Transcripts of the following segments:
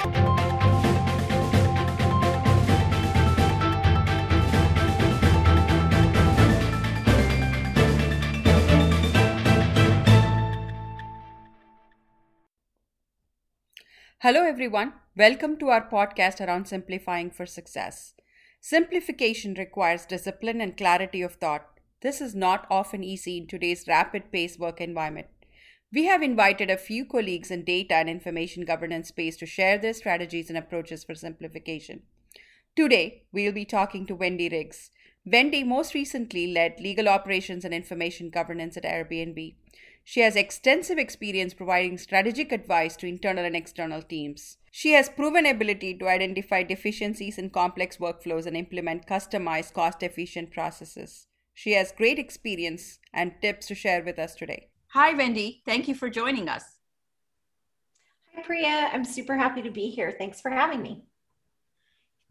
Hello, everyone. Welcome to our podcast around simplifying for success. Simplification requires discipline and clarity of thought. This is not often easy in today's rapid paced work environment. We have invited a few colleagues in data and information governance space to share their strategies and approaches for simplification. Today, we'll be talking to Wendy Riggs. Wendy most recently led legal operations and information governance at Airbnb. She has extensive experience providing strategic advice to internal and external teams. She has proven ability to identify deficiencies in complex workflows and implement customized, cost efficient processes. She has great experience and tips to share with us today. Hi, Wendy. Thank you for joining us. Hi, Priya. I'm super happy to be here. Thanks for having me.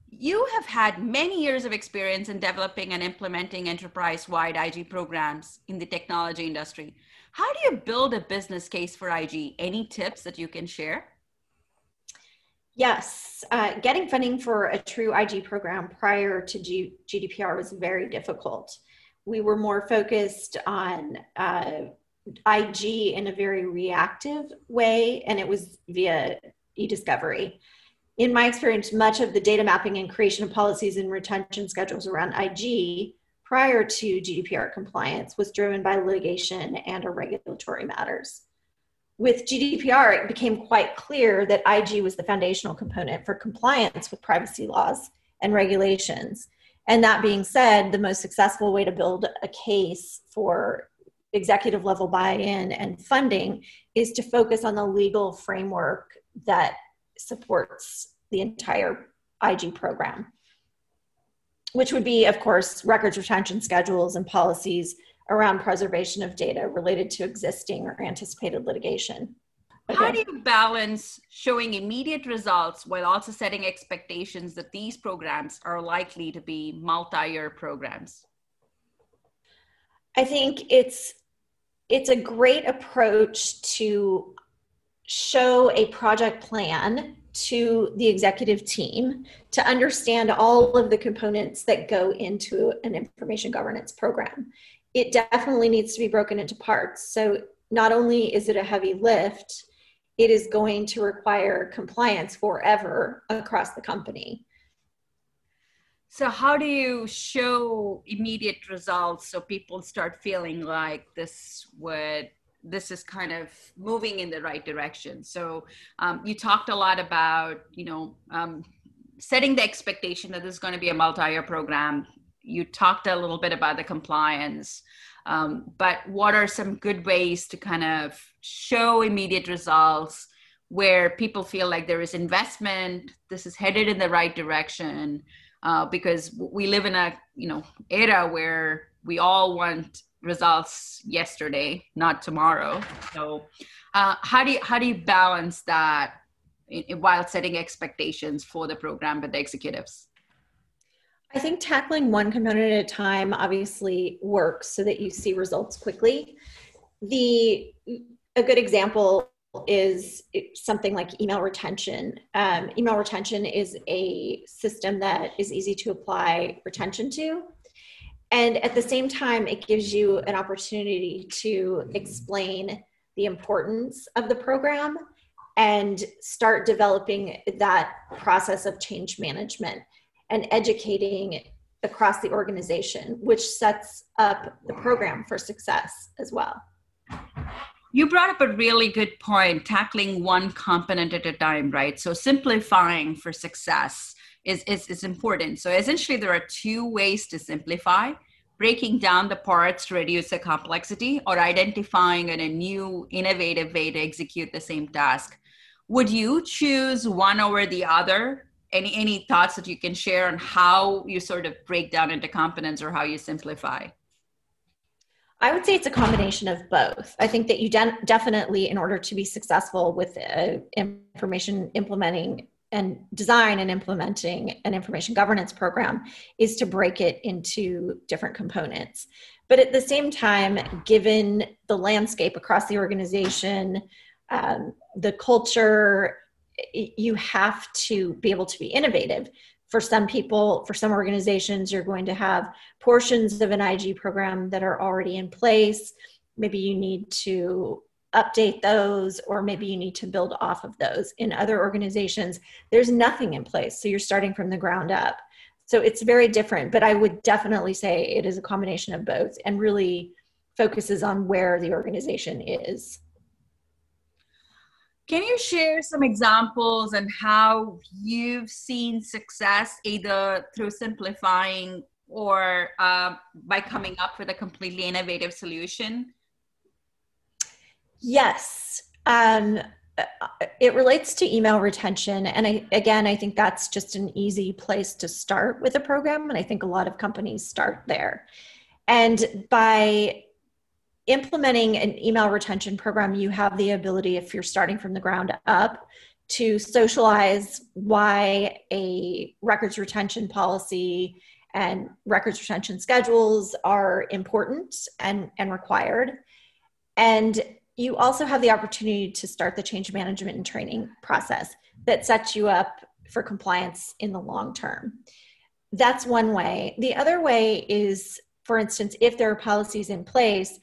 You have had many years of experience in developing and implementing enterprise wide IG programs in the technology industry. How do you build a business case for IG? Any tips that you can share? Yes, uh, getting funding for a true IG program prior to G- GDPR was very difficult. We were more focused on uh, IG in a very reactive way, and it was via e discovery. In my experience, much of the data mapping and creation of policies and retention schedules around IG prior to GDPR compliance was driven by litigation and or regulatory matters. With GDPR, it became quite clear that IG was the foundational component for compliance with privacy laws and regulations. And that being said, the most successful way to build a case for executive level buy in and funding is to focus on the legal framework that supports the entire IG program which would be, of course, records retention schedules and policies around preservation of data related to existing or anticipated litigation. Okay. How do you balance showing immediate results while also setting expectations that these programs are likely to be multi year programs? I think it's it's a great approach to show a project plan to the executive team to understand all of the components that go into an information governance program. It definitely needs to be broken into parts. So, not only is it a heavy lift, it is going to require compliance forever across the company. So, how do you show immediate results so people start feeling like this would this is kind of moving in the right direction. So um, you talked a lot about, you know, um, setting the expectation that this is going to be a multi-year program. You talked a little bit about the compliance, um, but what are some good ways to kind of show immediate results where people feel like there is investment, this is headed in the right direction? Uh, because we live in a you know era where we all want results yesterday, not tomorrow. So, uh, how do you how do you balance that in, while setting expectations for the program with the executives? I think tackling one component at a time obviously works so that you see results quickly. The a good example is something like email retention. Um, email retention is a system that is easy to apply retention to and at the same time it gives you an opportunity to explain the importance of the program and start developing that process of change management and educating across the organization which sets up the program for success as well you brought up a really good point tackling one component at a time right so simplifying for success is, is, is important. So essentially, there are two ways to simplify breaking down the parts to reduce the complexity or identifying in a new innovative way to execute the same task. Would you choose one over the other? Any, any thoughts that you can share on how you sort of break down into components or how you simplify? I would say it's a combination of both. I think that you de- definitely, in order to be successful with uh, information implementing and design and implementing an information governance program is to break it into different components. But at the same time, given the landscape across the organization, um, the culture, you have to be able to be innovative for some people for some organizations you're going to have portions of an ig program that are already in place. Maybe you need to update those or maybe you need to build off of those. In other organizations there's nothing in place so you're starting from the ground up. So it's very different but i would definitely say it is a combination of both and really focuses on where the organization is can you share some examples and how you've seen success either through simplifying or uh, by coming up with a completely innovative solution Yes. Um, it relates to email retention. And I, again, I think that's just an easy place to start with a program. And I think a lot of companies start there. And by implementing an email retention program, you have the ability, if you're starting from the ground up, to socialize why a records retention policy and records retention schedules are important and, and required. And you also have the opportunity to start the change management and training process that sets you up for compliance in the long term. That's one way. The other way is, for instance, if there are policies in place,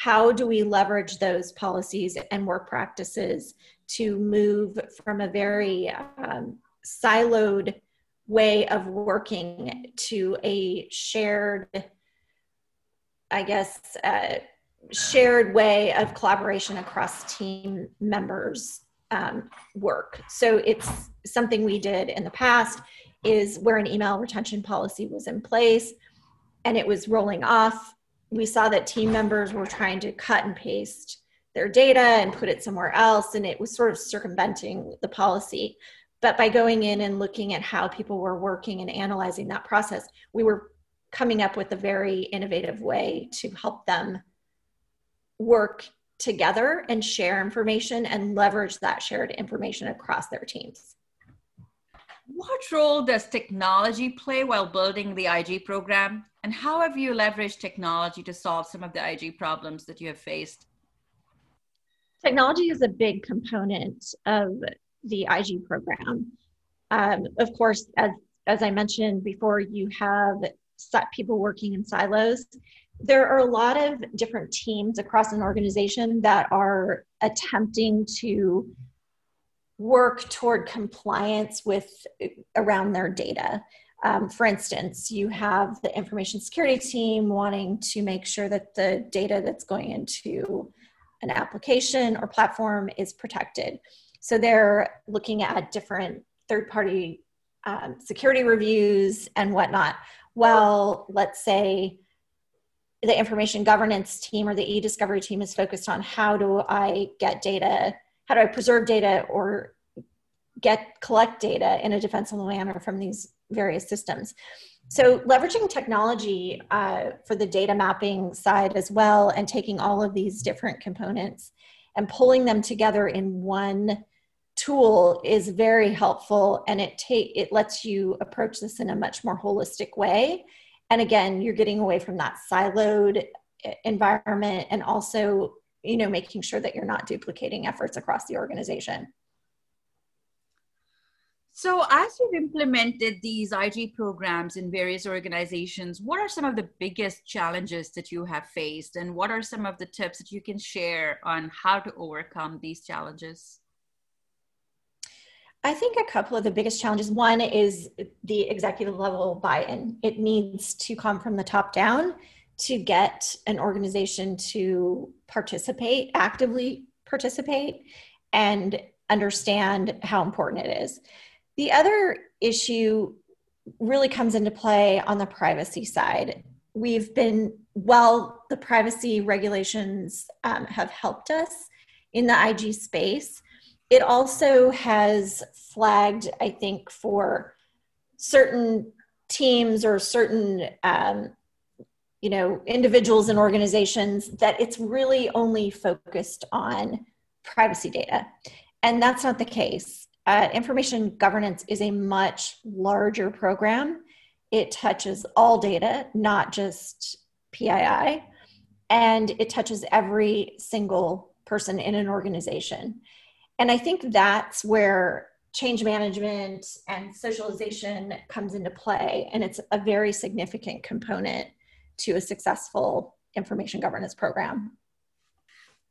how do we leverage those policies and work practices to move from a very um, siloed way of working to a shared, I guess, uh, shared way of collaboration across team members um, work. So it's something we did in the past is where an email retention policy was in place and it was rolling off we saw that team members were trying to cut and paste their data and put it somewhere else and it was sort of circumventing the policy but by going in and looking at how people were working and analyzing that process we were coming up with a very innovative way to help them work together and share information and leverage that shared information across their teams. What role does technology play while building the IG program? And how have you leveraged technology to solve some of the IG problems that you have faced? Technology is a big component of the IG program. Um, of course, as, as I mentioned before, you have people working in silos there are a lot of different teams across an organization that are attempting to work toward compliance with around their data. Um, for instance, you have the information security team wanting to make sure that the data that's going into an application or platform is protected. So they're looking at different third party um, security reviews and whatnot. Well, let's say the information governance team or the e-discovery team is focused on how do I get data, how do I preserve data or get collect data in a defensible manner from these various systems. So leveraging technology uh, for the data mapping side as well and taking all of these different components and pulling them together in one tool is very helpful and it take it lets you approach this in a much more holistic way and again you're getting away from that siloed environment and also you know making sure that you're not duplicating efforts across the organization. So as you've implemented these ig programs in various organizations what are some of the biggest challenges that you have faced? And what are some of the tips that you can share on how to overcome these challenges? I think a couple of the biggest challenges. One is the executive level buy in. It needs to come from the top down to get an organization to participate, actively participate, and understand how important it is. The other issue really comes into play on the privacy side. We've been, well, the privacy regulations um, have helped us in the IG space it also has flagged, I think, for certain teams or certain um, you know individuals and organizations that it's really only focused on privacy data. And that's not the case. Uh, information governance is a much larger program. It touches all data not just pii and it touches every single person in an organization. And I think that's where change management and socialization comes into play, and it's a very significant component to a successful information governance program.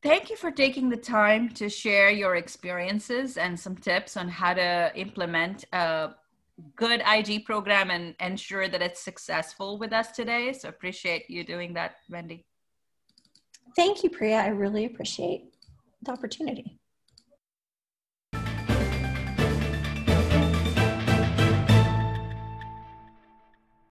Thank you for taking the time to share your experiences and some tips on how to implement a good IG program and ensure that it's successful with us today. So appreciate you doing that, Wendy. Thank you, Priya. I really appreciate the opportunity.